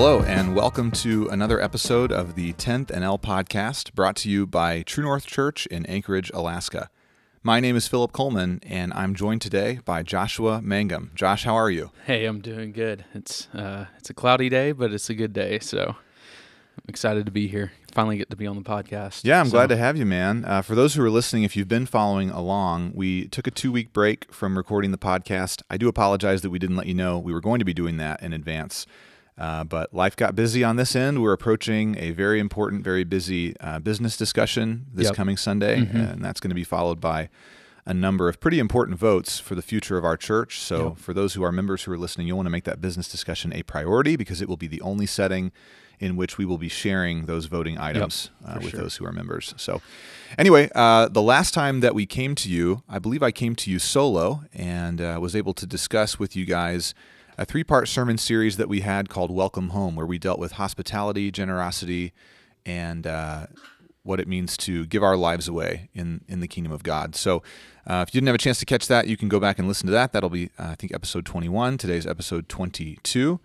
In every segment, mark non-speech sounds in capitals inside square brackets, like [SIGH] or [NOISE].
Hello, and welcome to another episode of the 10th NL podcast brought to you by True North Church in Anchorage, Alaska. My name is Philip Coleman, and I'm joined today by Joshua Mangum. Josh, how are you? Hey, I'm doing good. It's uh, it's a cloudy day, but it's a good day, so I'm excited to be here. Finally, get to be on the podcast. Yeah, I'm So- glad to have you, man. Uh, for those who are listening, if you've been following along, we took a two week break from recording the podcast. I do apologize that we didn't let you know we were going to be doing that in advance. Uh, but life got busy on this end. We're approaching a very important, very busy uh, business discussion this Yep. coming Sunday, Mhm. and that's going to be followed by a number of pretty important votes for the future of our church. So, Yep. for those who are members who are listening, you'll want to make that business discussion a priority because it will be the only setting in which we will be sharing those voting items uh, with sure. those who are members. So, anyway, uh, the last time that we came to you, I believe I came to you solo and uh, was able to discuss with you guys a three part sermon series that we had called Welcome Home, where we dealt with hospitality, generosity, and uh, what it means to give our lives away in, in the kingdom of God. So, uh, if you didn't have a chance to catch that, you can go back and listen to that. That'll be, uh, I think, episode 21. Today's episode 22.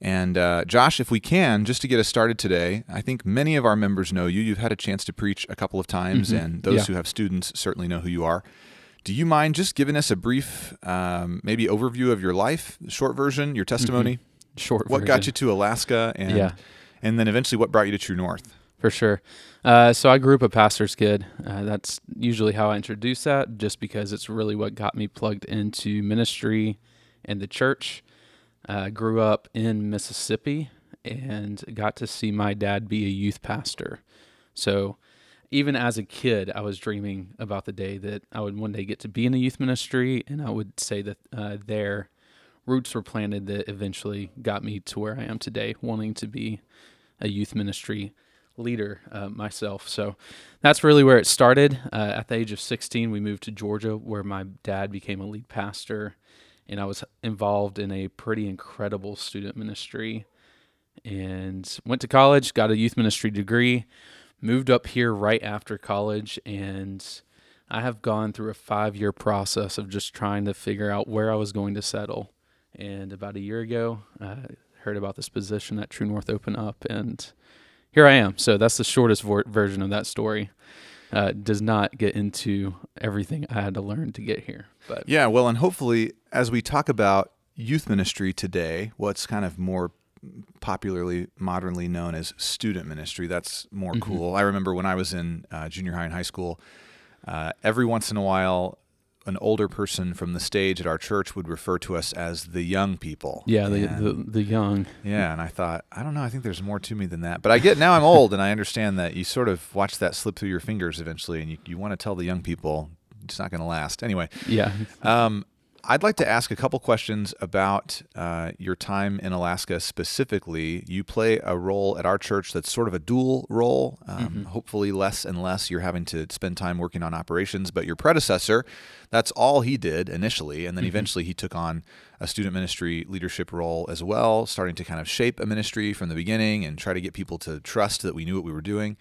And uh, Josh, if we can, just to get us started today, I think many of our members know you. You've had a chance to preach a couple of times, Mhm. and those Yeah. who have students certainly know who you are. Do you mind just giving us a brief, um, maybe overview of your life, short version, your testimony? short. What got you to Alaska, and Yeah. and then eventually what brought you to True North? For sure. Uh, so I grew up a pastor's kid. Uh, that's usually how I introduce that, just because it's really what got me plugged into ministry and the church. Uh, grew up in Mississippi and got to see my dad be a youth pastor. So even as a kid, I was dreaming about the day that I would one day get to be in a youth ministry, and I would say that uh, there roots were planted that eventually got me to where I am today, wanting to be a youth ministry leader uh, myself. So that's really where it started. Uh, at the age of 16, we moved to Georgia, where my dad became a lead pastor, and I was involved in a pretty incredible student ministry. And went to college, got a youth ministry degree, moved up here right after college, and I have gone through a five year process of just trying to figure out where I was going to settle. And about a year ago, I heard about this position at True North open up, and here I am. So that's the shortest version of that story. Uh, does not get into everything I had to learn to get here, but Yeah, well, and hopefully, as we talk about youth ministry today, what's kind of more popularly, modernly known as student ministry, that's more Mhm. cool. I remember when I was in uh, junior high and high school, uh, every once in a while, an older person from the stage at our church would refer to us as the young people. yeah, the, And- the the young, yeah, and I thought, I don't know, I think there's more to me than that. But I get now I'm old and I understand that you sort of watch that slip through your fingers eventually and you, you want to tell the young people it's not going to last. Anyway, yeah, um, I'd like to ask a couple questions about uh, your time in Alaska specifically. You play a role at our church that's sort of a dual role. Um, Mhm. Hopefully, less and less you're having to spend time working on operations. But your predecessor, that's all he did initially. And then Mhm. eventually he took on a student ministry leadership role as well, starting to kind of shape a ministry from the beginning and try to get people to trust that we knew what we were doing.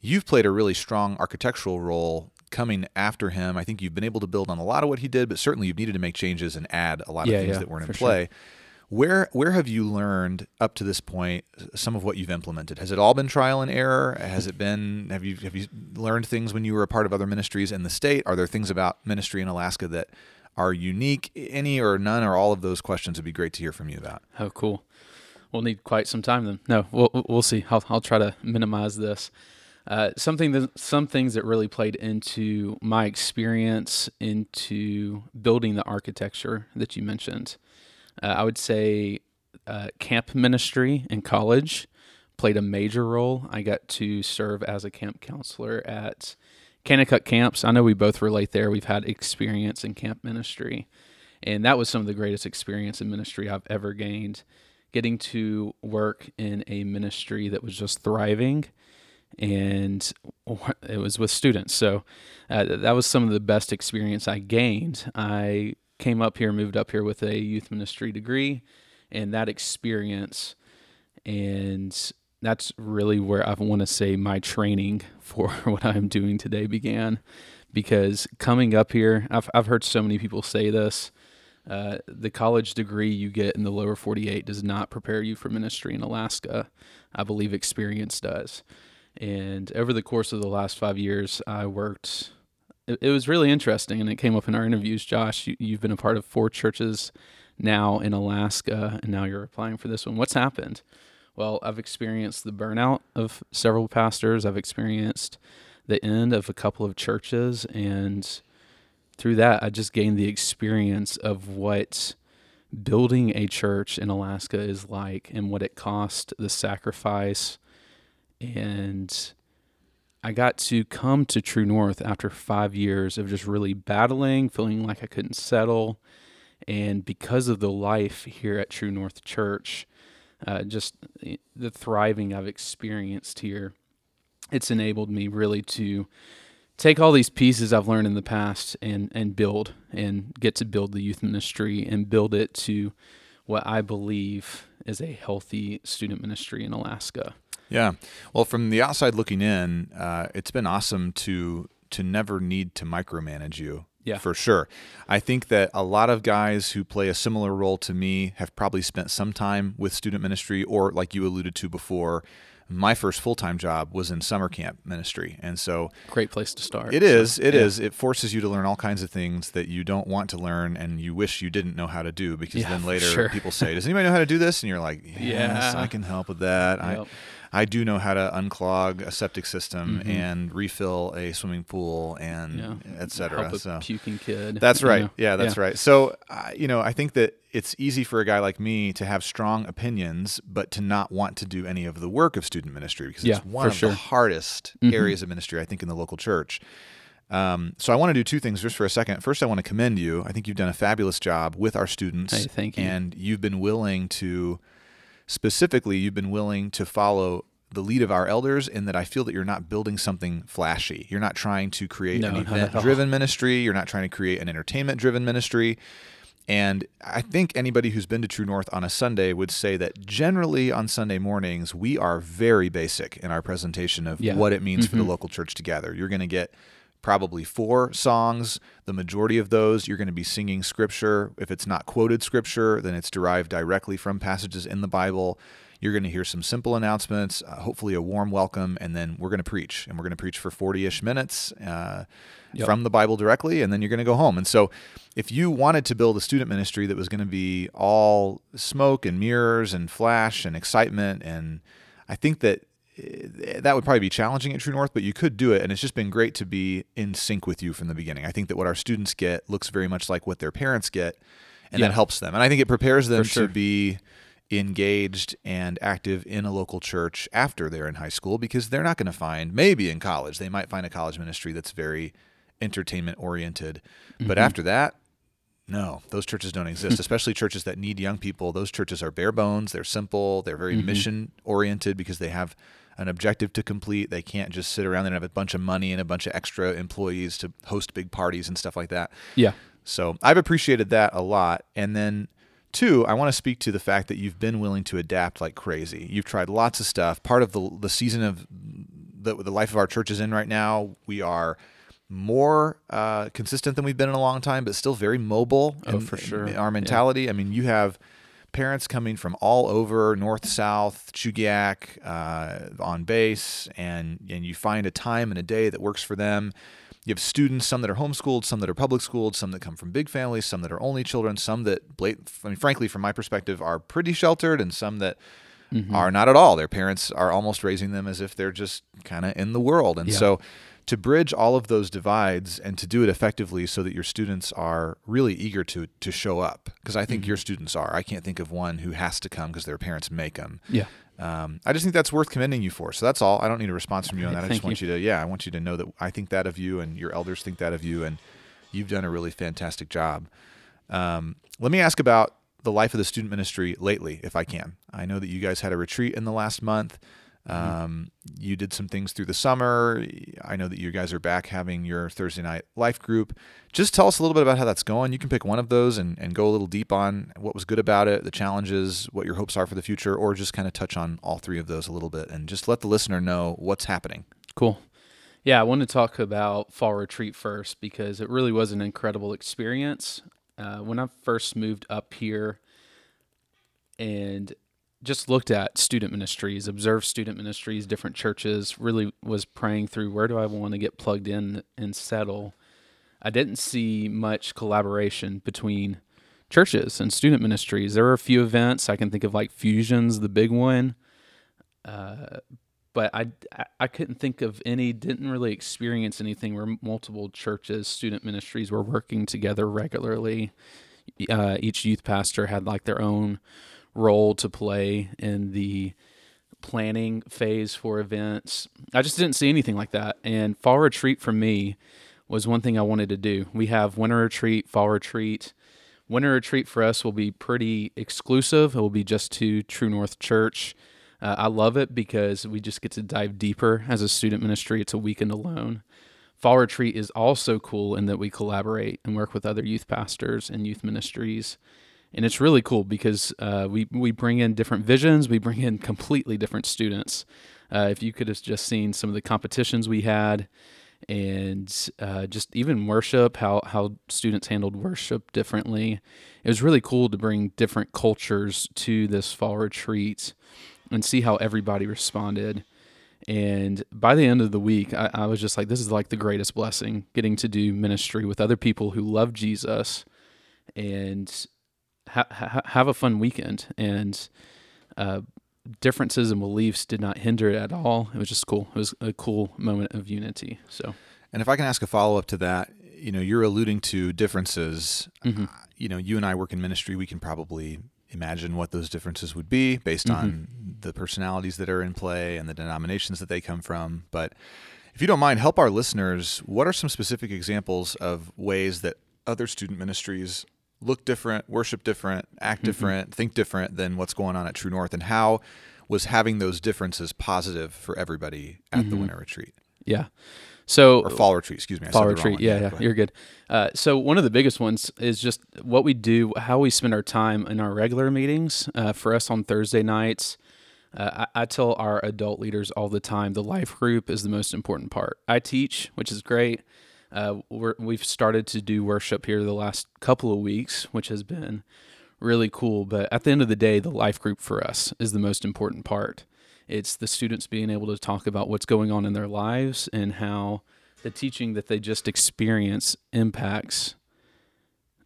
You've played a really strong architectural role coming after him. I think you've been able to build on a lot of what he did, but certainly you've needed to make changes and add a lot of Yeah, things yeah, that weren't in for sure. play. Where where have you learned up to this point some of what you've implemented? Has it all been trial and error? Has it been have you have you learned things when you were a part of other ministries in the state? Are there things about ministry in Alaska that are unique? Any or none or all of those questions would be great to hear from you about. Oh, cool. We'll need quite some time then. No, we'll we'll see. I'll I'll try to minimize this. Uh, something that some things that really played into my experience into building the architecture that you mentioned. Uh, I would say uh, camp ministry in college played a major role. I got to serve as a camp counselor at Kanakuk camps. I know we both relate there. We've had experience in camp ministry, and that was some of the greatest experience in ministry I've ever gained. Getting to work in a ministry that was just thriving, and [LAUGHS] it was with students. So uh, that was some of the best experience I gained. I came up here, moved up here with a youth ministry degree, and that experience, and that's really where I want to say my training for [LAUGHS] what I'm doing today began. Because coming up here, I've, I've heard so many people say this. Uh, the college degree you get in the lower 48 does not prepare you for ministry in Alaska. I believe experience does. And over the course of the last five years, I worked. It, it was really interesting, and it came up in our interviews. Josh, you, you've been a part of four churches now in Alaska, and now you're applying for this one. What's happened? Well, I've experienced the burnout of several pastors. I've experienced the end of a couple of churches, and through that, I just gained the experience of what building a church in Alaska is like and what it cost, the sacrifice. And I got to come to True North after five years of just really battling, feeling like I couldn't settle. And because of the life here at True North Church, uh, just the thriving I've experienced here, it's enabled me really to take all these pieces I've learned in the past and and build and get to build the youth ministry and build it to what I believe is a healthy student ministry in Alaska. Yeah. Well, from the outside looking in, uh, it's been awesome to to never need to micromanage you. Yeah. For sure. I think that a lot of guys who play a similar role to me have probably spent some time with student ministry or like you alluded to before, my first full time job was in summer camp ministry, and so great place to start. It is. So, it yeah. is. It forces you to learn all kinds of things that you don't want to learn, and you wish you didn't know how to do. Because yeah, then later sure. people say, "Does anybody know how to do this?" And you're like, [LAUGHS] "Yes, yeah. I can help with that." Yep. I I do know how to unclog a septic system mm-hmm. and refill a swimming pool and yeah. etc. So puking kid. That's right. Know. Yeah, that's yeah. right. So uh, you know, I think that it's easy for a guy like me to have strong opinions, but to not want to do any of the work of student ministry because yeah, it's one of sure. the hardest mm-hmm. areas of ministry I think in the local church. Um, so I want to do two things just for a second. First, I want to commend you. I think you've done a fabulous job with our students. Hey, thank you. And you've been willing to specifically, you've been willing to follow the lead of our elders in that I feel that you're not building something flashy. You're not trying to create no, an event driven ministry. You're not trying to create an entertainment driven ministry. And I think anybody who's been to True North on a Sunday would say that generally on Sunday mornings, we are very basic in our presentation of yeah. what it means mm-hmm. for the local church to gather. You're going to get probably four songs. The majority of those, you're going to be singing scripture. If it's not quoted scripture, then it's derived directly from passages in the Bible. You're going to hear some simple announcements, uh, hopefully a warm welcome, and then we're going to preach. And we're going to preach for 40 ish minutes uh, yep. from the Bible directly, and then you're going to go home. And so, if you wanted to build a student ministry that was going to be all smoke and mirrors and flash and excitement, and I think that that would probably be challenging at True North, but you could do it. And it's just been great to be in sync with you from the beginning. I think that what our students get looks very much like what their parents get, and yeah. that helps them. And I think it prepares them sure. to be engaged and active in a local church after they're in high school because they're not going to find, maybe in college, they might find a college ministry that's very entertainment oriented. Mm-hmm. But after that, no, those churches don't exist, [LAUGHS] especially churches that need young people. Those churches are bare bones, they're simple, they're very mm-hmm. mission oriented because they have an objective to complete. They can't just sit around and have a bunch of money and a bunch of extra employees to host big parties and stuff like that. Yeah. So I've appreciated that a lot. And then, two, I want to speak to the fact that you've been willing to adapt like crazy. You've tried lots of stuff. Part of the the season of the the life of our church is in right now. We are more uh, consistent than we've been in a long time, but still very mobile. Oh, in, for sure. our mentality. Yeah. I mean, you have parents coming from all over north, south, Chugiak uh, on base, and and you find a time and a day that works for them. You have students, some that are homeschooled, some that are public schooled, some that come from big families, some that are only children, some that, I mean, frankly, from my perspective, are pretty sheltered, and some that mm-hmm. are not at all. Their parents are almost raising them as if they're just kind of in the world, and yeah. so to bridge all of those divides and to do it effectively so that your students are really eager to to show up because I think mm-hmm. your students are. I can't think of one who has to come because their parents make them. Yeah. Um, I just think that's worth commending you for. So that's all. I don't need a response from you on that. I just want you. you to, yeah, I want you to know that I think that of you and your elders think that of you, and you've done a really fantastic job. Um, let me ask about the life of the student ministry lately, if I can. I know that you guys had a retreat in the last month. Mm-hmm. Um, you did some things through the summer. I know that you guys are back having your Thursday night life group. Just tell us a little bit about how that's going. You can pick one of those and, and go a little deep on what was good about it, the challenges, what your hopes are for the future, or just kind of touch on all three of those a little bit and just let the listener know what's happening. Cool. Yeah, I want to talk about fall retreat first because it really was an incredible experience. uh, when I first moved up here and just looked at student ministries, observed student ministries, different churches, really was praying through where do I want to get plugged in and settle. I didn't see much collaboration between churches and student ministries. There were a few events. I can think of like Fusions, the big one. Uh, but I, I couldn't think of any, didn't really experience anything where multiple churches, student ministries were working together regularly. Uh, each youth pastor had like their own role to play in the planning phase for events. I just didn't see anything like that. And fall retreat for me was one thing I wanted to do. We have winter retreat, fall retreat. Winter retreat for us will be pretty exclusive. It will be just to True North Church uh, I love it because we just get to dive deeper as a student ministry. It's a weekend alone. Fall Retreat is also cool in that we collaborate and work with other youth pastors and youth ministries. And it's really cool because uh, we, we bring in different visions, we bring in completely different students. Uh, if you could have just seen some of the competitions we had, and uh, just even worship, how how students handled worship differently. It was really cool to bring different cultures to this fall retreat and see how everybody responded. And by the end of the week, I, I, was just like, this is like the greatest blessing getting to do ministry with other people who love Jesus and ha- ha- have a fun weekend. And uh, differences and beliefs did not hinder it at all. It was just cool. It was a cool moment of unity. So, and if I can ask a follow up to that, you know, you're alluding to differences. Mm-hmm. Uh, you know, you and I work in ministry. We can probably imagine what those differences would be based mm-hmm. on the personalities that are in play and the denominations that they come from. But if you don't mind, help our listeners. What are some specific examples of ways that other student ministries look different, worship different, act mm-hmm. different, think different than what's going on at True North, and how was having those differences positive for everybody at mm-hmm. the winter retreat? Yeah. So or fall retreat, excuse me. I fall retreat, yeah, yeah, you're good. Uh, so one of the biggest ones is just what we do, how we spend our time in our regular meetings. Uh, for us on Thursday nights, uh, I, I, tell our adult leaders all the time the life group is the most important part. I teach, which is great. Uh, we have started to do worship here the last couple of weeks, which has been really cool. But at the end of the day, the life group for us is the most important part. It's the students being able to talk about what's going on in their lives and how the teaching that they just experience impacts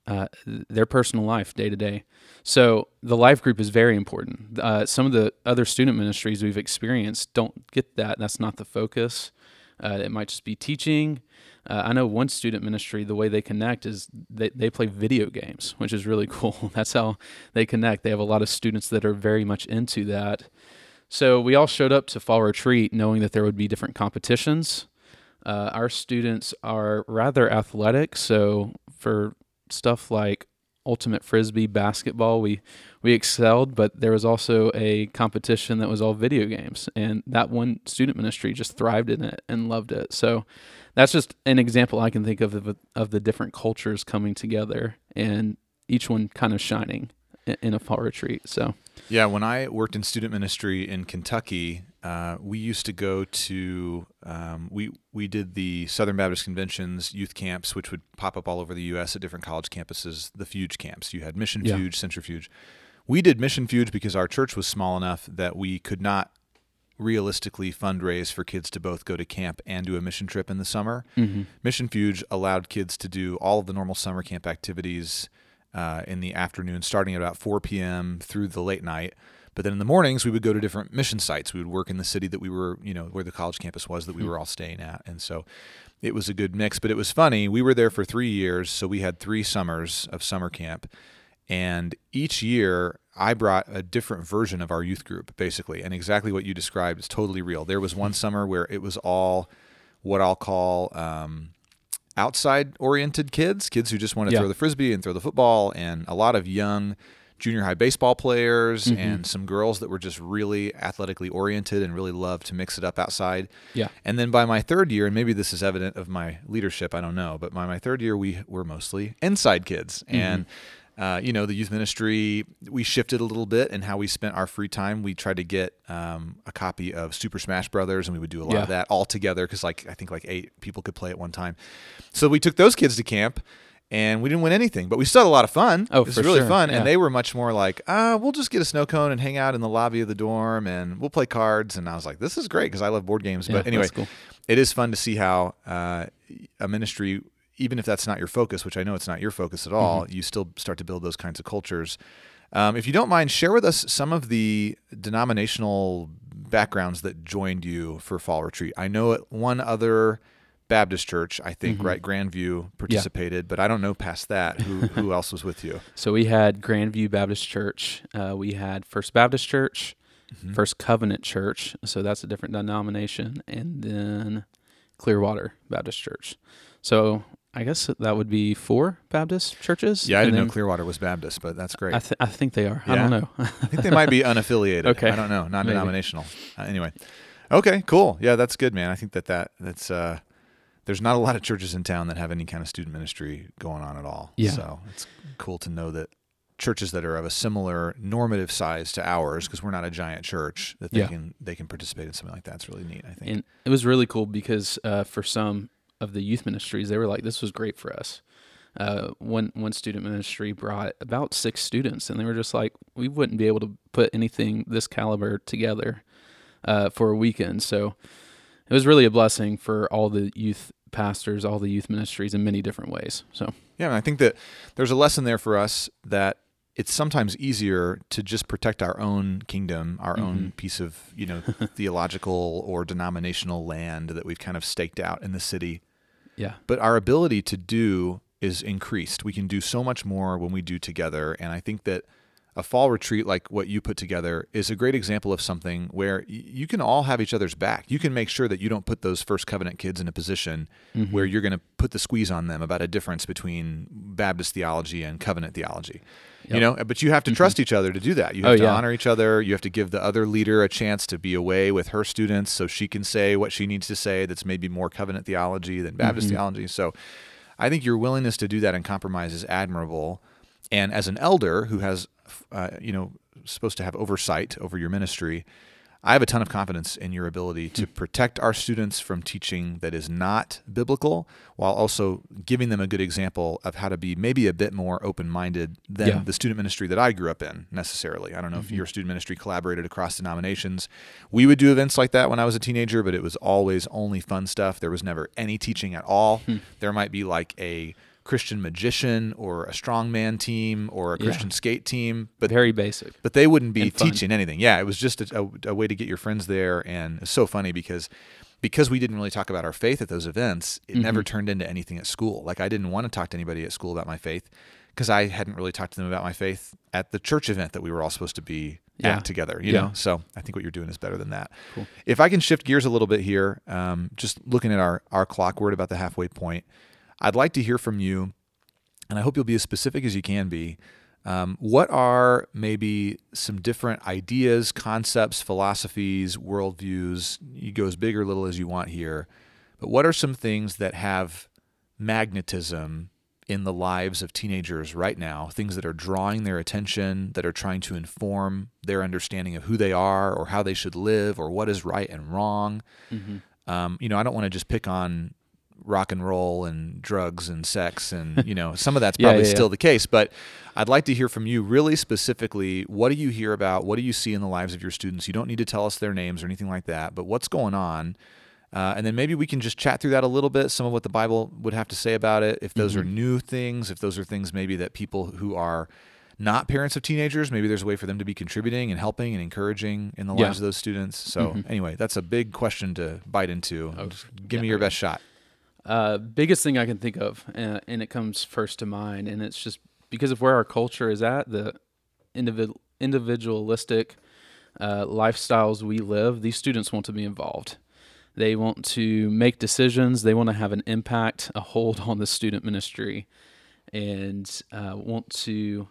uh, their personal life day to day. So the life group is very important. Uh, some of the other student ministries we've experienced don't get that. That's not the focus. Uh, it might just be teaching. Uh, I know one student ministry, the way they connect is they, they play video games, which is really [LAUGHS] cool. That's how they connect. They have a lot of students that are very much into that. So we all showed up to fall retreat knowing that there would be different competitions. Uh, our students are rather athletic, so for stuff like ultimate frisbee basketball, we we excelled. But there was also a competition that was all video games, and that one student ministry just thrived in it and loved it. So that's just an example I can think of of, of the different cultures coming together and each one kind of shining in a fall retreat. So, yeah, when I worked in student ministry in Kentucky, uh, we used to go to um, we we did the Southern Baptist Convention's youth camps, which would pop up all over the U.S. at different college campuses. The Fuge camps. You had Mission yeah. Fuge, Centrifuge. We did Mission Fuge because our church was small enough that we could not realistically fundraise for kids to both go to camp and do a mission trip in the summer. Mm-hmm. Mission Fuge allowed kids to do all of the normal summer camp activities uh, in the afternoon, starting at about 4 p.m. through the late night. But then in the mornings, we would go to different mission sites. We would work in the city that we were, you know, where the college campus was that we hmm. were all staying at. And so it was a good mix. But it was funny. We were there for three years. So we had three summers of summer camp. And each year, I brought a different version of our youth group, basically. And exactly what you described is totally real. There was one hmm. summer where it was all what I'll call um, outside oriented kids, kids who just want to yeah. throw the frisbee and throw the football, and a lot of young junior high baseball players mm-hmm. and some girls that were just really athletically oriented and really loved to mix it up outside. Yeah. And then by my third year, and maybe this is evident of my leadership, I don't know, but by my third year, we were mostly inside kids. Mm-hmm. And uh, you know, the youth ministry, we shifted a little bit in how we spent our free time. We tried to get um, a copy of Super Smash Brothers, and we would do a lot yeah. of that all together because, like, I think like eight people could play at one time. So we took those kids to camp, and we didn't win anything, but we still had a lot of fun. Oh, it was really sure, fun. yeah. And they were much more like, ah, we'll just get a snow cone and hang out in the lobby of the dorm, and we'll play cards. And I was like, this is great because I love board games. Yeah, but anyway, cool. it is fun to see how uh, a ministry, even if that's not your focus, which I know it's not your focus at all, Mm-hmm. you still start to build those kinds of cultures. Um, if you don't mind, share with us some of the denominational backgrounds that joined you for fall retreat. I know at one other Baptist church, I think, right, Grandview participated, but I don't know past that who [LAUGHS] who else was with you. So we had Grandview Baptist Church. Uh, we had First Baptist Church, Mm-hmm. First Covenant Church. So that's a different denomination, and then Clearwater Baptist Church. So I guess that would be four Baptist churches. Yeah, I didn't know Clearwater was Baptist, but that's great. I, th- I think they are. I don't know. I think they might be [LAUGHS] unaffiliated. Okay. I don't know, non-denominational. Uh, anyway, okay, cool. Yeah, that's good, man. I think that that that's uh, there's not a lot of churches in town that have any kind of student ministry going on at all. Yeah. So it's cool to know that churches that are of a similar normative size to ours, because we're not a giant church, that they Yeah. can they can participate in something like that. It's really neat. I think. and it was really cool because uh, for some of the youth ministries, they were like, "This was great for us." Uh, one one student ministry brought about six students, and they were just like, "We wouldn't be able to put anything this caliber together uh, for a weekend." So it was really a blessing for all the youth pastors, all the youth ministries in many different ways. So Yeah, and I think that there's a lesson there for us that it's sometimes easier to just protect our own kingdom, our Mm-hmm. own piece of, you know, [LAUGHS] theological or denominational land that we've kind of staked out in the city. Yeah, But our ability to do is increased. We can do so much more when we do together, and I think that a fall retreat like what you put together is a great example of something where you can all have each other's back. You can make sure that you don't put those first covenant kids in a position Mm-hmm. where you're going to put the squeeze on them about a difference between Baptist theology and covenant theology. You know, but you have to trust each other to do that. You have Oh, to yeah. honor each other. You have to give the other leader a chance to be away with her students so she can say what she needs to say that's maybe more covenant theology than Baptist Mm-hmm. theology. So I think your willingness to do that and compromise is admirable. And as an elder who has, uh, you know, supposed to have oversight over your ministry, I have a ton of confidence in your ability to Hmm. protect our students from teaching that is not biblical while also giving them a good example of how to be maybe a bit more open minded than Yeah. Mm-hmm. the student ministry that I grew up in necessarily. I don't know if your student ministry collaborated across denominations. We would do events like that when I was a teenager, but it was always only fun stuff. There was never any teaching at all. Hmm. There might be like a Christian magician or a strongman team or a Yeah. Christian skate team, but very basic. but they wouldn't be teaching anything. Yeah, it was just a, a, a way to get your friends there, and it's so funny because because we didn't really talk about our faith at those events, it Mm-hmm. never turned into anything at school. Like I didn't want to talk to anybody at school about my faith because I hadn't really talked to them about my faith at the church event that we were all supposed to be Yeah. at together. You Yeah. know, so I think what you're doing is better than that. Cool. If I can shift gears a little bit here, um, just looking at our our clock, we're at about the halfway point. I'd like to hear from you and I hope you'll be as specific as you can be. Um, what are maybe some different ideas, concepts, philosophies, worldviews? You go as big or little as you want here, but what are some things that have magnetism in the lives of teenagers right now? Things that are drawing their attention, that are trying to inform their understanding of who they are or how they should live or what is right and wrong. Um, you know, I don't want to just pick on rock and roll and drugs and sex and [LAUGHS] you know some of that's probably yeah, yeah. still the case but i'd like to hear from you really specifically what do you hear about what do you see in the lives of your students? You don't need to tell us their names or anything like that but what's going on? Uh, and then maybe we can just chat through that a little bit some of what the bible would have to say about it if those are Mm-hmm. new things if those are things maybe that people who are not parents of teenagers maybe there's a way for them to be contributing and helping and encouraging in the Yeah. lives of those students. So anyway that's a big question to bite into. Oh, give me your best shot Uh, biggest thing I can think of, uh, and it comes first to mind, and it's just because of where our culture is at, the individ- individualistic uh, lifestyles we live. These students want to be involved. They want to make decisions. They want to have an impact, a hold on the student ministry, and uh, want to,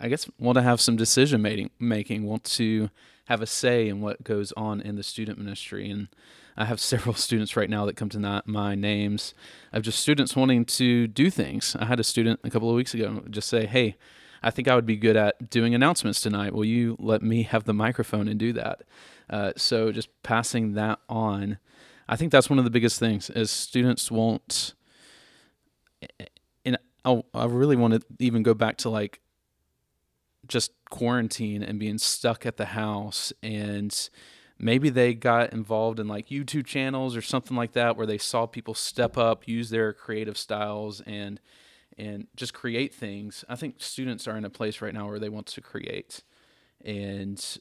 I guess, want to have some decision making. Making want to have a say in what goes on in the student ministry and. I have [LAUGHS] several students right now that come to not my names of just students wanting to do things. I had a student a couple of weeks ago just say, Hey, I think I would be good at doing announcements tonight. Will you let me have the microphone and do that? Uh, so just passing that on. I think that's one of the biggest things is students won't, and I, I really want to even go back to like just quarantine and being stuck at the house and maybe they got involved in like YouTube channels or something like that where they saw people step up, use their creative styles and and just create things. I think students are in a place right now where they want to create. And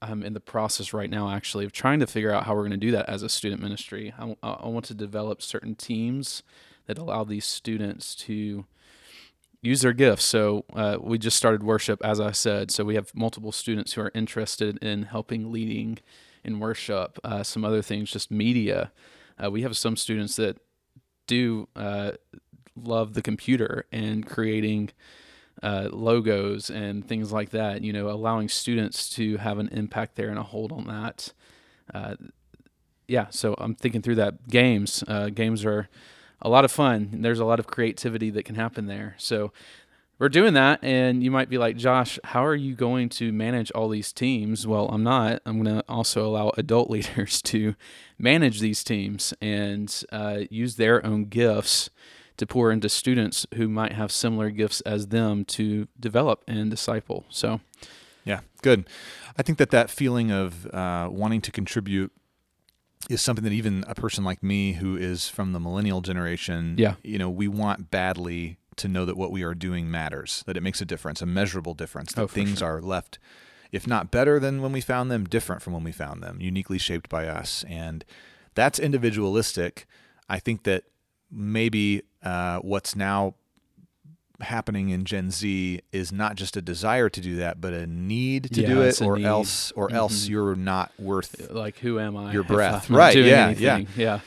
I'm in the process right now actually of trying to figure out how we're going to do that as a student ministry. I, I want to develop certain teams that allow these students to use their gifts. So uh, we just started worship, as I said. So we have multiple students who are interested in helping leading in worship. Uh, some other things, just media. Uh, we have some students that do uh, love the computer and creating uh, logos and things like that. You know, allowing students to have an impact there and a hold on that. Uh, yeah, so I'm thinking through that. Games, games are a lot of fun. There's a lot of creativity that can happen there. So we're doing that, and you might be like, Josh, how are you going to manage all these teams? Well, I'm not. I'm going to also allow adult [LAUGHS] leaders to manage these teams and uh, use their own gifts to pour into students who might have similar gifts as them to develop and disciple. So, yeah, good. I think that that feeling of uh, wanting to contribute is something that even a person like me who is from the millennial generation, yeah. you know, we want badly to know that what we are doing matters, that it makes a difference, a measurable difference, that oh, things sure. are left, if not better than when we found them, different from when we found them, uniquely shaped by us. And that's individualistic. I think that maybe uh, what's now happening in Gen Z is not just a desire to do that, but a need to yeah, do it, or need. else, or mm-hmm. else you're not worth like who am I? Your breath, right? Yeah, anything. yeah, yeah.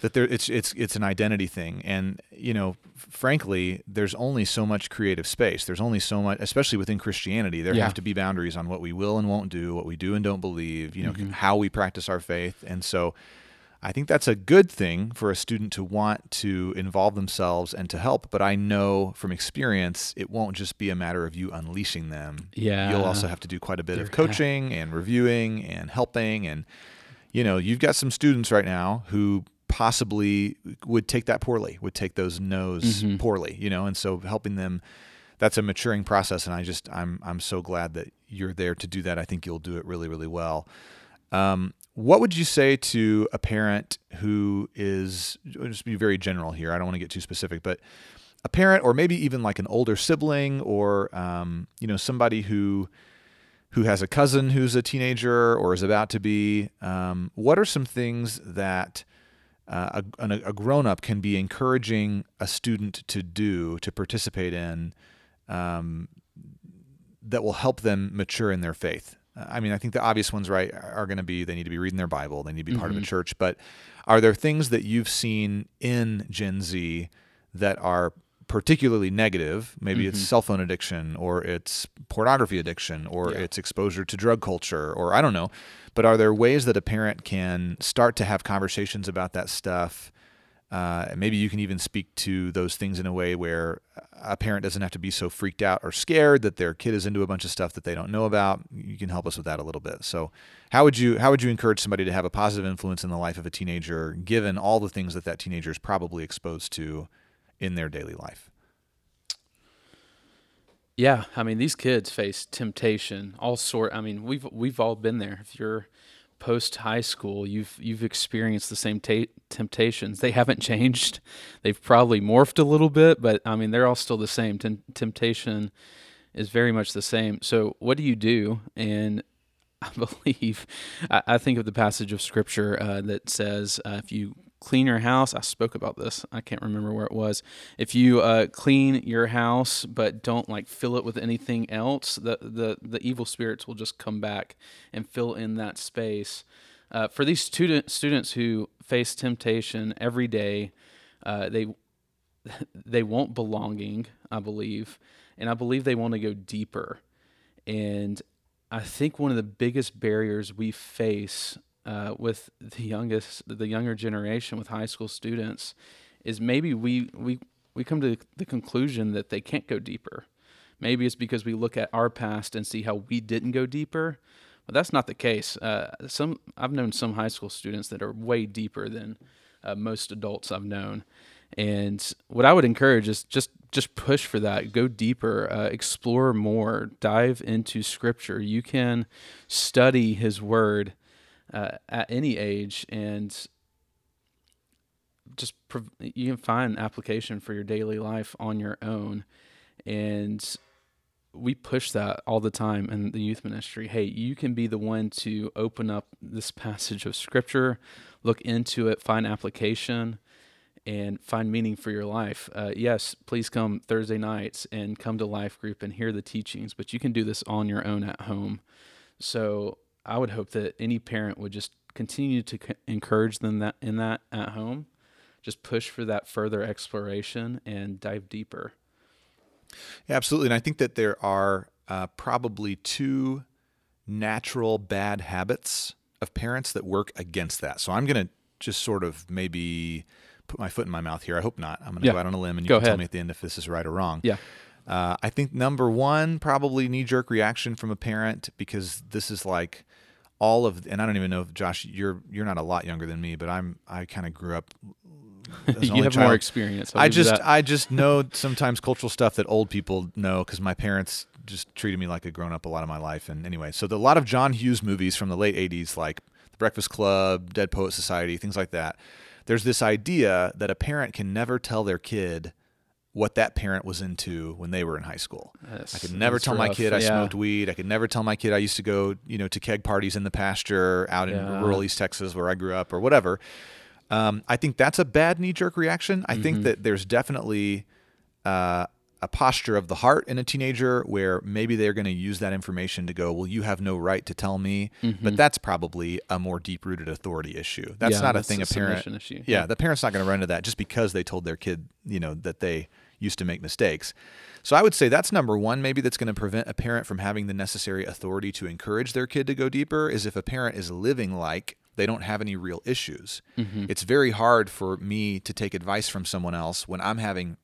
That there, it's it's it's an identity thing, and you know, frankly, there's only so much creative space. There's only so much, especially within Christianity. There yeah. have to be boundaries on what we will and won't do, what we do and don't believe. You know, mm-hmm. how we practice our faith, and so I think that's a good thing for a student to want to involve themselves and to help. But I know from experience, it won't just be a matter of you unleashing them. Yeah. You'll also have to do quite a bit of coaching and reviewing and helping. And, you know, you've got some students right now who possibly would take that poorly, would take those no's mm-hmm. poorly, you know, and so helping them that's a maturing process and I just I'm I'm so glad that you're there to do that. I think you'll do it really, really well. Um, what would you say to a parent who is just be very general here? I don't want to get too specific, but a parent, or maybe even like an older sibling, or um, you know somebody who who has a cousin who's a teenager or is about to be. Um, what are some things that uh, a, a grown up can be encouraging a student to do to participate in um, that will help them mature in their faith? I mean, I think the obvious ones, right, are going to be they need to be reading their Bible, they need to be mm-hmm. part of a mm-hmm. church. But are there things that you've seen in Gen Z that are particularly negative? Maybe mm-hmm. it's cell phone addiction, or it's pornography addiction, or yeah. it's exposure to drug culture, or I don't know. But are there ways that a parent can start to have conversations about that stuff? Uh, maybe you can even speak to those things in a way where a parent doesn't have to be so freaked out or scared that their kid is into a bunch of stuff that they don't know about. You can help us with that a little bit. So, how would you how would you encourage somebody to have a positive influence in the life of a teenager, given all the things that that teenager is probably exposed to in their daily life? Yeah, I mean these kids face temptation, all sort. I mean we've we've all been there. If you're post high school, you've you've experienced the same temptations. They haven't [LAUGHS] changed. They've probably morphed a little bit, but I mean they're all still the same. T- temptation is very much the same. So what do you do? And [LAUGHS] I believe I, I think of the passage of scripture uh, that says uh, if you clean your house. I spoke about this. I can't remember where it was. If you uh, clean your house but don't like fill it with anything else, the the the evil spirits will just come back and fill in that space. Uh, for these student students who face temptation every day, uh, they [LAUGHS] they want belonging. I believe, and I believe they want to go deeper. And I think one of the biggest barriers we face uh, with the youngest, the younger generation, with high school students, is maybe we we we come to the conclusion that they can't go deeper. Maybe it's because we look at our past and see how we didn't go deeper, but that's not the case. Uh, some I've known some high school students that are way deeper than uh, most adults I've known. And what I would encourage is just just push for that. Go deeper, uh, explore more, dive into Scripture. You can study His Word uh, at any age, and just prov- you can find application for your daily life on your own. And we push that all the time in the youth ministry. Hey, you can be the one to open up this [LAUGHS] passage of Scripture, look into it, find application and find meaning for your life. Uh, yes, please come Thursday nights and come to Life Group and hear the teachings, but you can do this on your own at home. So I would hope that any parent would just continue to c- encourage them that in that at home. Just push for that further exploration and dive deeper. Yeah, absolutely. And I think that there are uh, probably two natural bad habits of parents that work against that. So I'm going to just sort of maybe put my foot in my mouth here. I hope not. I'm going to Yeah. go out on a limb and you Go can tell me at the end if this is right or wrong. Yeah. Uh, I think number one, probably knee jerk reaction from a parent because this is like all of, and I don't even know if Josh, you're you're not a lot younger than me, but I'm I kind of grew up. [LAUGHS] you have child. more experience. I'll I just. I just know sometimes cultural stuff that old people know because my parents just treated me like a grown up a lot of my life. And anyway, so the, a lot of John Hughes movies from the late '80s, like The Breakfast Club, Dead Poet Society, things like that. There's this idea that a parent can never tell their kid what that parent was into when they were in high school. That's- I could never tell my kid I Yeah. smoked weed. I could never tell my kid I used to go, you know, to keg parties in the pasture out in Yeah. rural East Texas where I grew up or whatever. Um, I think that's a bad knee jerk reaction. I Mm-hmm. think that there's definitely uh, a posture of the heart in a teenager where maybe they're going to use that information to go, well, you have no right to tell me. But that's probably a more deep rooted authority issue. That's Mm-hmm. Yeah, not a that's thing a a parent. issue. Yeah, Yeah. the parent's not going to run to that just because they told their kid, you know, that they used to make mistakes. So I would say that's number one, maybe that's going to prevent a parent from having the necessary authority to encourage their kid to go deeper is if a parent is living like they don't have any real issues. Mm-hmm. It's very hard for me to take advice from someone else when I'm having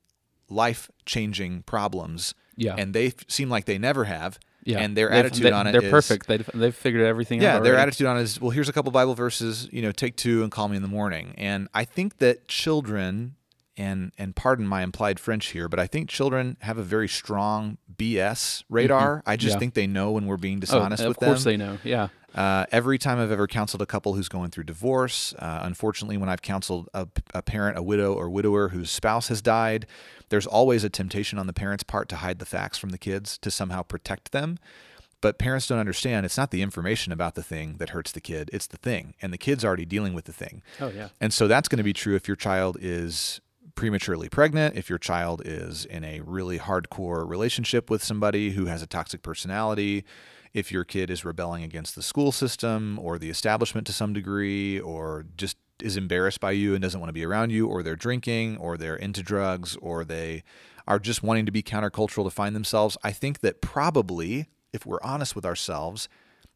life changing problems Yeah. and they f- seem like they never have. yeah. And their They've- attitude they, on it They're is- perfect. They've, they've figured everything yeah, out. Yeah. Their attitude on it is, well, here's a couple Bible verses, you know, take two and call me in the morning. And I think that children, and and pardon my implied French here, but I think children have a very strong BS radar. I just Mm-hmm. Yeah. think they know when we're being dishonest Oh, them. of course they know. Yeah. Uh, every time I've ever counseled a couple who's going through divorce, uh, unfortunately, when I've counseled a, a parent, a widow or widower whose spouse has died, there's always a temptation on the parent's part to hide the facts from the kids to somehow protect them. But parents don't understand it's not the information about the thing that hurts the kid, it's the thing. And the kid's already dealing with the thing. Oh yeah. And so that's going to be true if your child is prematurely pregnant, if your child is in a really hardcore relationship with somebody who has a toxic personality, if your kid is rebelling against the school system or the establishment to some degree, or just is embarrassed by you and doesn't want to be around you, or they're drinking, or they're into drugs, or they are just wanting to be countercultural to find themselves. I think that probably, if we're honest with ourselves,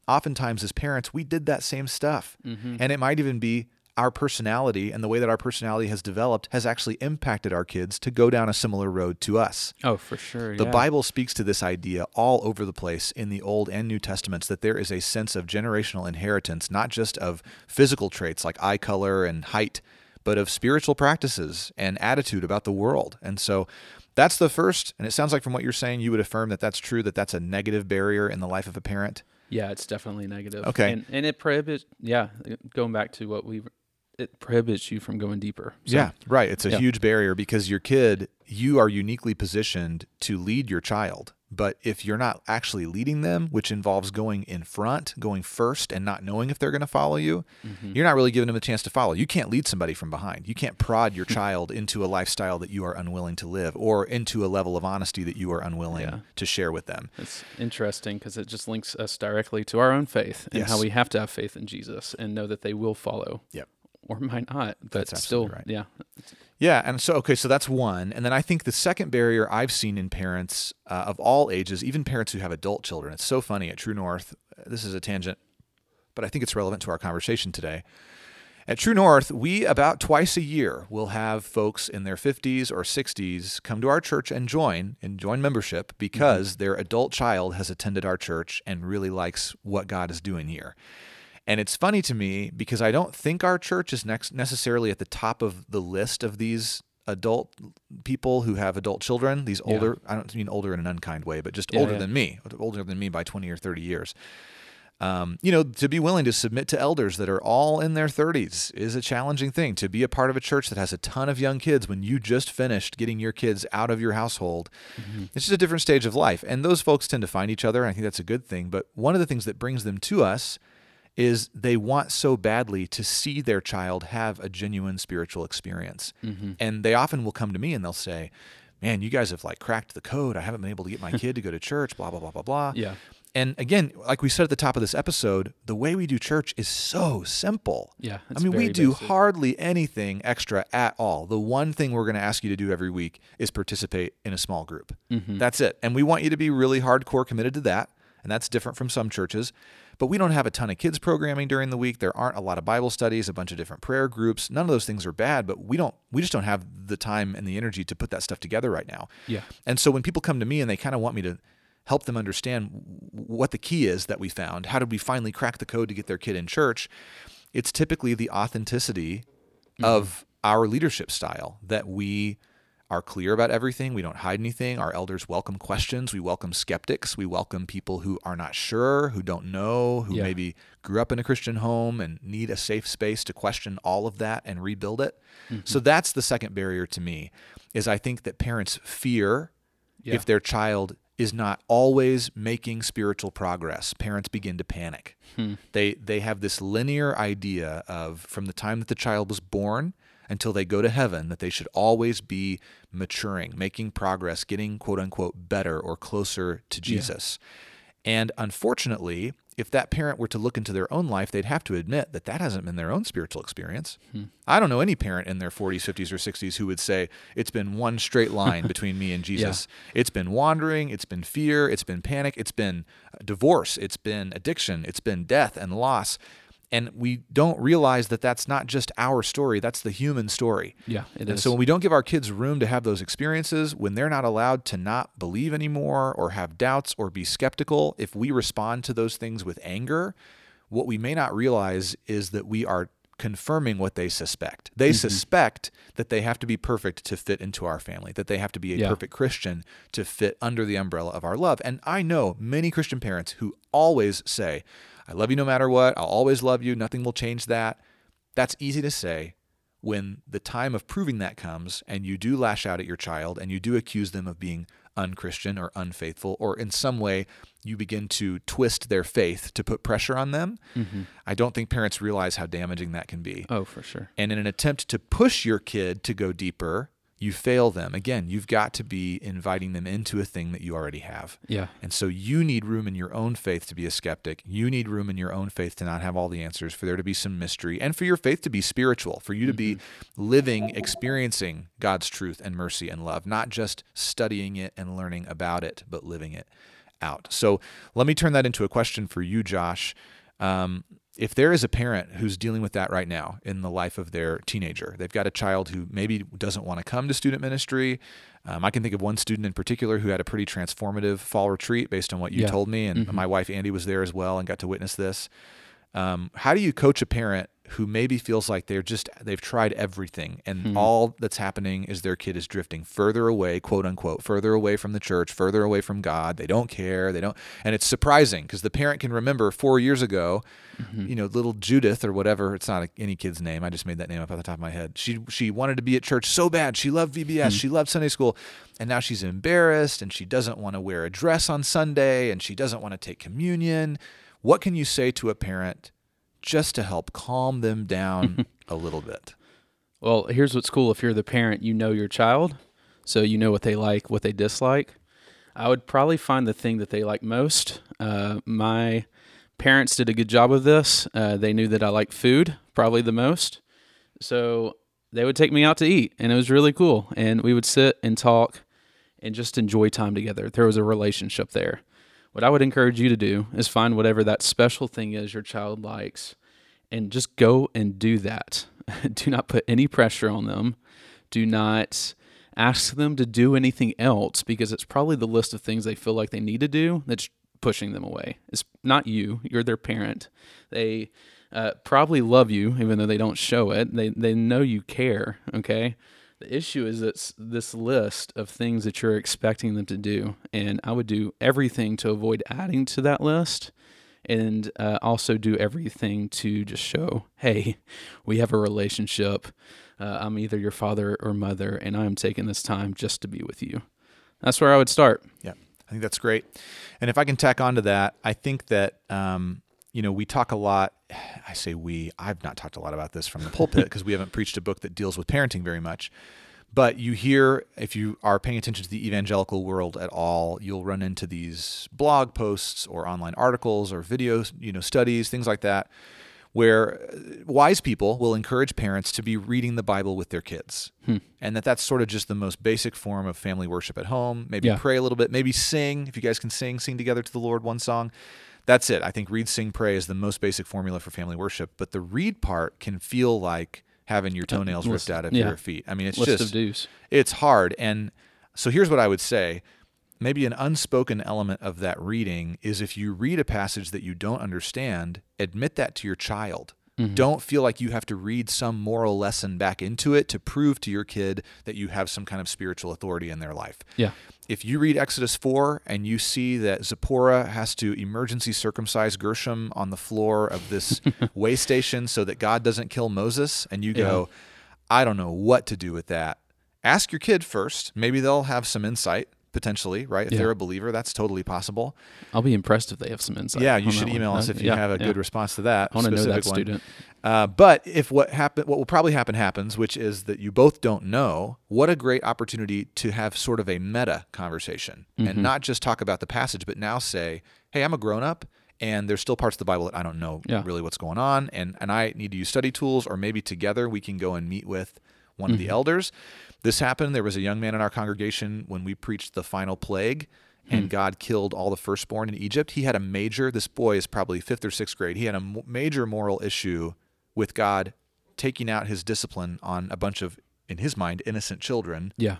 oftentimes as parents, we did that same stuff. Mm-hmm. And it might even be our personality and the way that our personality has developed has actually impacted our kids to go down a similar road to us. Oh, for sure. The yeah. Bible speaks to this idea all over the place in the Old and New Testaments that there is a sense of generational inheritance, not just of physical traits like eye color and height, but of spiritual practices and attitude about the world. And so that's the first, and it sounds like from what you're saying, you would affirm that that's true, that that's a negative barrier in the life of a parent. Yeah, it's definitely negative. Okay. And, and it prohibits. Yeah, going back to what we, it prohibits you from going deeper. So, yeah, right. It's a yeah. huge barrier because your kid, you are uniquely positioned to lead your child. But if you're not actually leading them, which involves going in front, going first, and not knowing if they're going to follow you, Mm-hmm. you're not really giving them a chance to follow. You can't lead somebody from behind. You can't prod your [LAUGHS] child into a lifestyle that you are unwilling to live or into a level of honesty that you are unwilling Yeah. to share with them. It's interesting because it just links us directly to our own faith and how we have to have faith in Jesus and know that they will follow. Yep. Or might not, but That's still, right. yeah. Yeah, and so okay, so that's one, and then I think the second barrier I've seen in parents uh, of all ages, even parents who have adult children. It's so funny at True North. This is a tangent, but I think it's relevant to our conversation today. At True North, we about twice a year will have folks in their 50s or 60s come to our church and join and join membership because their adult child has attended our church and really likes what God is doing here. And it's funny to me because I don't think our church is next necessarily at the top of the list of these adult people who have adult children, these Yeah. older, I don't mean older in an unkind way, but just Yeah, older yeah. than me, older than me by 20 or 30 years. Um, you know, to be willing to submit to elders that are all in their 30s is a challenging thing. To be a part of a church that has a ton of young kids when you just finished getting your kids out of your household, it's just a different stage of life. And those folks tend to find each other. And I think that's a good thing. But one of the things that brings them to us is they want so badly to see their child have a genuine spiritual experience. And they often will come to me and they'll say, Man, you guys have like cracked the code. I haven't been able to get my [LAUGHS] kid to go to church, blah, blah, blah, blah, blah. Yeah. And again, like we said at the top of this episode, the way we do church is so simple. Yeah, I mean, we do basic. hardly anything extra at all. The one thing we're going to ask you to do every week is participate in a small group. Mm-hmm. That's it. And we want you to be really hardcore committed to that. And that's different from some churches. But we don't have a ton of kids programming during the week. There aren't a lot of Bible studies, a bunch of different prayer groups. None of those things are bad, but we don't we just don't have the time and the energy to put that stuff together right now. Yeah. And so when people come to me and they kind of want me to help them understand what the key is that we found, how did we finally crack the code to get their kid in church? It's typically the authenticity mm-hmm. of our leadership style that we are clear about everything. We don't hide anything. Our elders welcome questions. We welcome skeptics. We welcome people who are not sure, who don't know, who Yeah. maybe grew up in a Christian home and need a safe space to question all of that and rebuild it. So mm-hmm. that's the second barrier to me is I think that parents fear Yeah. if their child is not always making spiritual progress, parents begin to panic. Hmm. They they have this linear idea of from the time that the child was born until they go to heaven that they should always be maturing, making progress, getting quote unquote better or closer to Jesus. And unfortunately, if that parent were to look into their own life, they'd have to admit that that hasn't been their own spiritual experience. Hmm. I don't know any parent in their 40s, 50s, or 60s who would say, It's been one straight line [LAUGHS] between me and Jesus. It's been wandering, it's been fear, it's been panic, it's been uh, divorce, it's been addiction, it's been death and loss. And we don't realize that that's not just our story, that's the human story. Yeah, it and is. so when we don't give our kids room to have those experiences, when they're not allowed to not believe anymore or have doubts or be skeptical, if we respond to those things with anger, what we may not realize is that we are confirming what they suspect. They mm-hmm. suspect that they have to be perfect to fit into our family, that they have to be a Yeah. perfect Christian to fit under the umbrella of our love. And I know many Christian parents who always say, I love you no matter what. I'll always love you. Nothing will change that. That's easy to say when the time of proving that comes and you do lash out at your child and you do accuse them of being unchristian or unfaithful or in some way you begin to twist their faith to put pressure on them. Mm-hmm. I don't think parents realize how damaging that can be. oh, for sure. And in an attempt to push your kid to go deeper, you fail them. Again, you've got to be inviting them into a thing that you already have. Yeah. And so you need room in your own faith to be a skeptic. You need room in your own faith to not have all the answers, for there to be some mystery, and for your faith to be spiritual, for you to be living, experiencing God's truth and mercy and love, not just studying it and learning about it, but living it out. So let me turn that into a question for you, Josh. Um, if there is a parent who's dealing with that right now in the life of their teenager, they've got a child who maybe doesn't want to come to student ministry. Um, I can think of one student in particular who had a pretty transformative fall retreat based on what you Yeah. told me, and my wife Andy was there as well and got to witness this. Um, how do you coach a parent who maybe feels like they're just they've tried everything and hmm. all that's happening is their kid is drifting further away, quote unquote, further away from the church, further away from God. They don't care. They don't, and it's surprising because the parent can remember four years ago, mm-hmm. you know, little Judith or whatever. It's not a, any kid's name. I just made that name up at the top of my head. She she wanted to be at church so bad. She loved VBS. Hmm. She loved Sunday school, and now she's embarrassed and she doesn't want to wear a dress on Sunday and she doesn't want to take communion. What can you say to a parent? Just to help calm them down [LAUGHS] a little bit. Well, here's what's cool. If you're the parent, you know your child, so you know what they like, what they dislike. I would probably find the thing that they like most. Uh, my parents did a good job of this. Uh, they knew that I like food probably the most, so they would take me out to eat, and it was really cool. And we would sit and talk and just enjoy time together. There was a relationship there. What I would encourage you to do is find whatever that special thing is your child likes and just go and do that. [LAUGHS] do not put any pressure on them. Do not ask them to do anything else because it's probably the list of things they feel like they need to do that's pushing them away. It's not you, you're their parent. They uh, probably love you, even though they don't show it. They, they know you care, okay? The issue is it's this list of things that you're expecting them to do, and I would do everything to avoid adding to that list, and uh, also do everything to just show, hey, we have a relationship. Uh, I'm either your father or mother, and I am taking this time just to be with you. That's where I would start. Yeah, I think that's great. And if I can tack on to that, I think that um, you know we talk a lot. I say we. I've not talked a lot about this from the [LAUGHS] pulpit because we haven't preached a book that deals with parenting very much. But you hear, if you are paying attention to the evangelical world at all, you'll run into these blog posts or online articles or videos, you know, studies, things like that, where uh, wise people will encourage parents to be reading the Bible with their kids. Hmm. And that that's sort of just the most basic form of family worship at home. Maybe Yeah. pray a little bit, maybe sing. If you guys can sing, sing together to the Lord one song. That's it. I think read, sing, pray is the most basic formula for family worship. But the read part can feel like having your toenails list- ripped out of yeah. your feet. I mean, it's List just it's hard. And so here's what I would say. Maybe an unspoken element of that reading is if you read a passage that you don't understand, admit that to your child. Mm-hmm. Don't feel like you have to read some moral lesson back into it to prove to your kid that you have some kind of spiritual authority in their life. Yeah. If you read Exodus 4 and you see that Zipporah has to emergency circumcise Gershom on the floor of this [LAUGHS] way station so that God doesn't kill Moses, and you go, I don't know what to do with that, ask your kid first. Maybe they'll have some insight, potentially, right? If Yeah. they're a believer, that's totally possible. I'll be impressed if they have some insight. yeah, you should one. email us Uh, if you yeah, have a yeah. good response to that. I want to know that one. student. Uh, but if what happen, what will probably happen happens, which is that you both don't know. What a great opportunity to have sort of a meta conversation Mm-hmm. and not just talk about the passage, but now say, "Hey, I'm a grown up." And there's still parts of the Bible that I don't know Yeah. really what's going on, and and I need to use study tools, or maybe together we can go and meet with one of Mm-hmm. the elders. This happened. There was a young man in our congregation when we preached the final plague, and Hmm. God killed all the firstborn in Egypt. He had a major. This boy is probably fifth or sixth grade. He had a major moral issue with God taking out his discipline on a bunch of, in his mind, innocent children Yeah.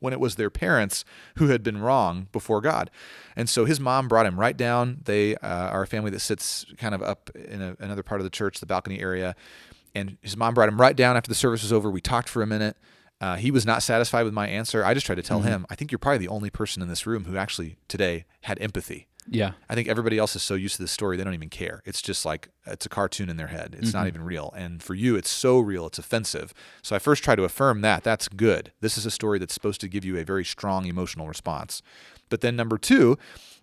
when it was their parents who had been wrong before God. And so his mom brought him right down. They uh, are a family that sits kind of up in a, another part of the church, the balcony area. And his mom brought him right down after the service was over. We talked for a minute. Uh, he was not satisfied with my answer. I just tried to tell him, I think you're probably the only person in this room who actually today had empathy. Yeah. I think everybody else is so used to this story they don't even care. It's just like it's a cartoon in their head. It's not even real. And for you, it's so real, it's offensive. So I first try to affirm that that's good. This is a story that's supposed to give you a very strong emotional response. But then number two,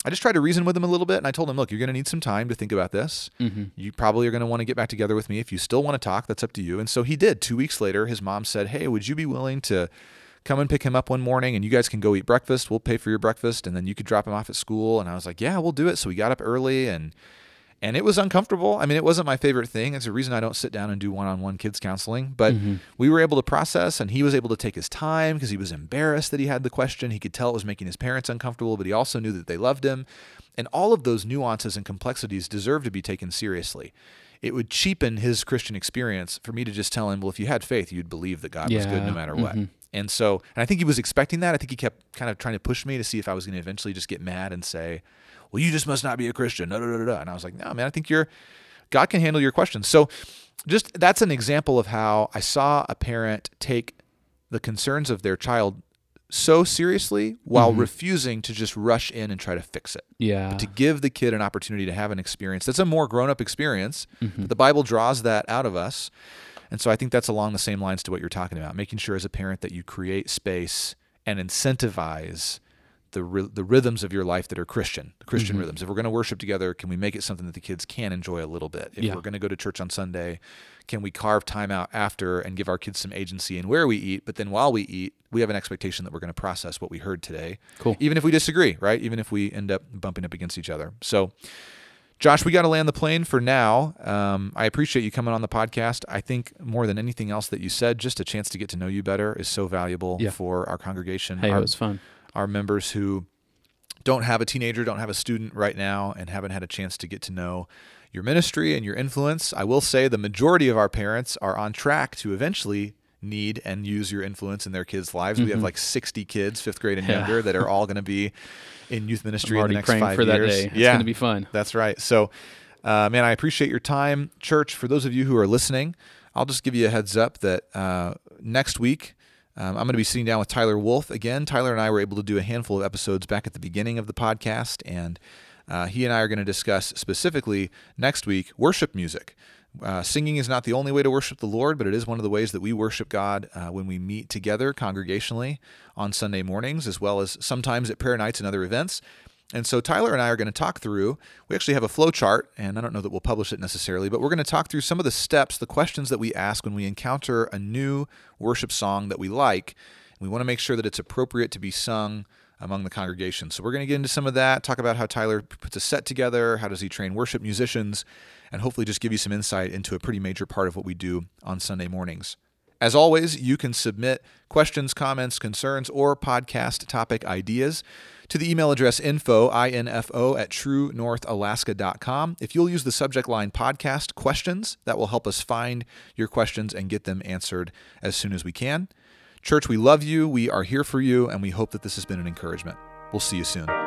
I just tried to reason with him a little bit, and I told him, look, you're going to need some time to think about this. Mm-hmm. You probably are going to want to get back together with me. If you still want to talk, that's up to you. And so he did. Two weeks later, his mom said, hey, would you be willing to come and pick him up one morning and you guys can go eat breakfast. We'll pay for your breakfast and then you could drop him off at school. And I was like, yeah, we'll do it. So we got up early and and it was uncomfortable. I mean, it wasn't my favorite thing. It's a reason I don't sit down and do one-on-one kids counseling, but mm-hmm. we were able to process and he was able to take his time because he was embarrassed that he had the question. He could tell it was making his parents uncomfortable, but he also knew that they loved him. And all of those nuances and complexities deserve to be taken seriously. It would cheapen his Christian experience for me to just tell him, well, if you had faith, you'd believe that God was good no matter what. Mm-hmm. And so, and I think he was expecting that. I think he kept kind of trying to push me to see if I was going to eventually just get mad and say, well, you just must not be a Christian. Da, da, da, da, da. And I was like, no, man, I think you're, God can handle your questions. So just that's an example of how I saw a parent take the concerns of their child so seriously while mm-hmm. refusing to just rush in and try to fix it Yeah. to give the kid an opportunity to have an experience that's a more grown-up experience mm-hmm. but the bible draws that out of us and so i think that's along the same lines to what you're talking about making sure as a parent that you create space and incentivize the, the rhythms of your life that are christian the christian rhythms if we're going to worship together can we make it something that the kids can enjoy a little bit if Yeah. we're going to go to church on sunday can we carve time out after and give our kids some agency in where we eat but then while we eat we have an expectation that we're going to process what we heard today Cool. even if we disagree, right? Even if we end up bumping up against each other. So, Josh, we got to land the plane for now. Um, I appreciate you coming on the podcast. I think more than anything else that you said, just a chance to get to know you better is so valuable Yeah. for our congregation, Hey, our, it was fun. Our members who don't have a teenager, don't have a student right now, and haven't had a chance to get to know your ministry and your influence. I will say the majority of our parents are on track to eventually need and use your influence in their kids' lives. We have like 60 kids, fifth grade and Mm-hmm. Yeah. younger, that are [LAUGHS] all going to be in youth ministry in the next praying five for that years. day. It's yeah, going to be fun. that's right. So, uh, man, I appreciate your time, church. For those of you who are listening, I'll just give you a heads up that uh, next week Um, I'm going to be sitting down with Tyler Wolf again. Tyler and I were able to do a handful of episodes back at the beginning of the podcast, and uh, he and I are going to discuss specifically next week worship music. Uh, singing is not the only way to worship the Lord, but it is one of the ways that we worship God uh, when we meet together congregationally on Sunday mornings, as well as sometimes at prayer nights and other events. And so Tyler and I are going to talk through, we actually have a flow chart, and I don't know that we'll publish it necessarily, but we're going to talk through some of the steps, the questions that we ask when we encounter a new worship song that we like. We want to make sure that it's appropriate to be sung among the congregation. So we're going to get into some of that, talk about how Tyler puts a set together, how does he train worship musicians, and hopefully just give you some insight into a pretty major part of what we do on Sunday mornings. As always, you can submit questions, comments, concerns, or podcast topic ideas to the email address info, info at truenorthalaska.com. If you'll use the subject line podcast questions, that will help us find your questions and get them answered as soon as we can. Church, we love you, we are here for you, and we hope that this has been an encouragement. We'll see you soon.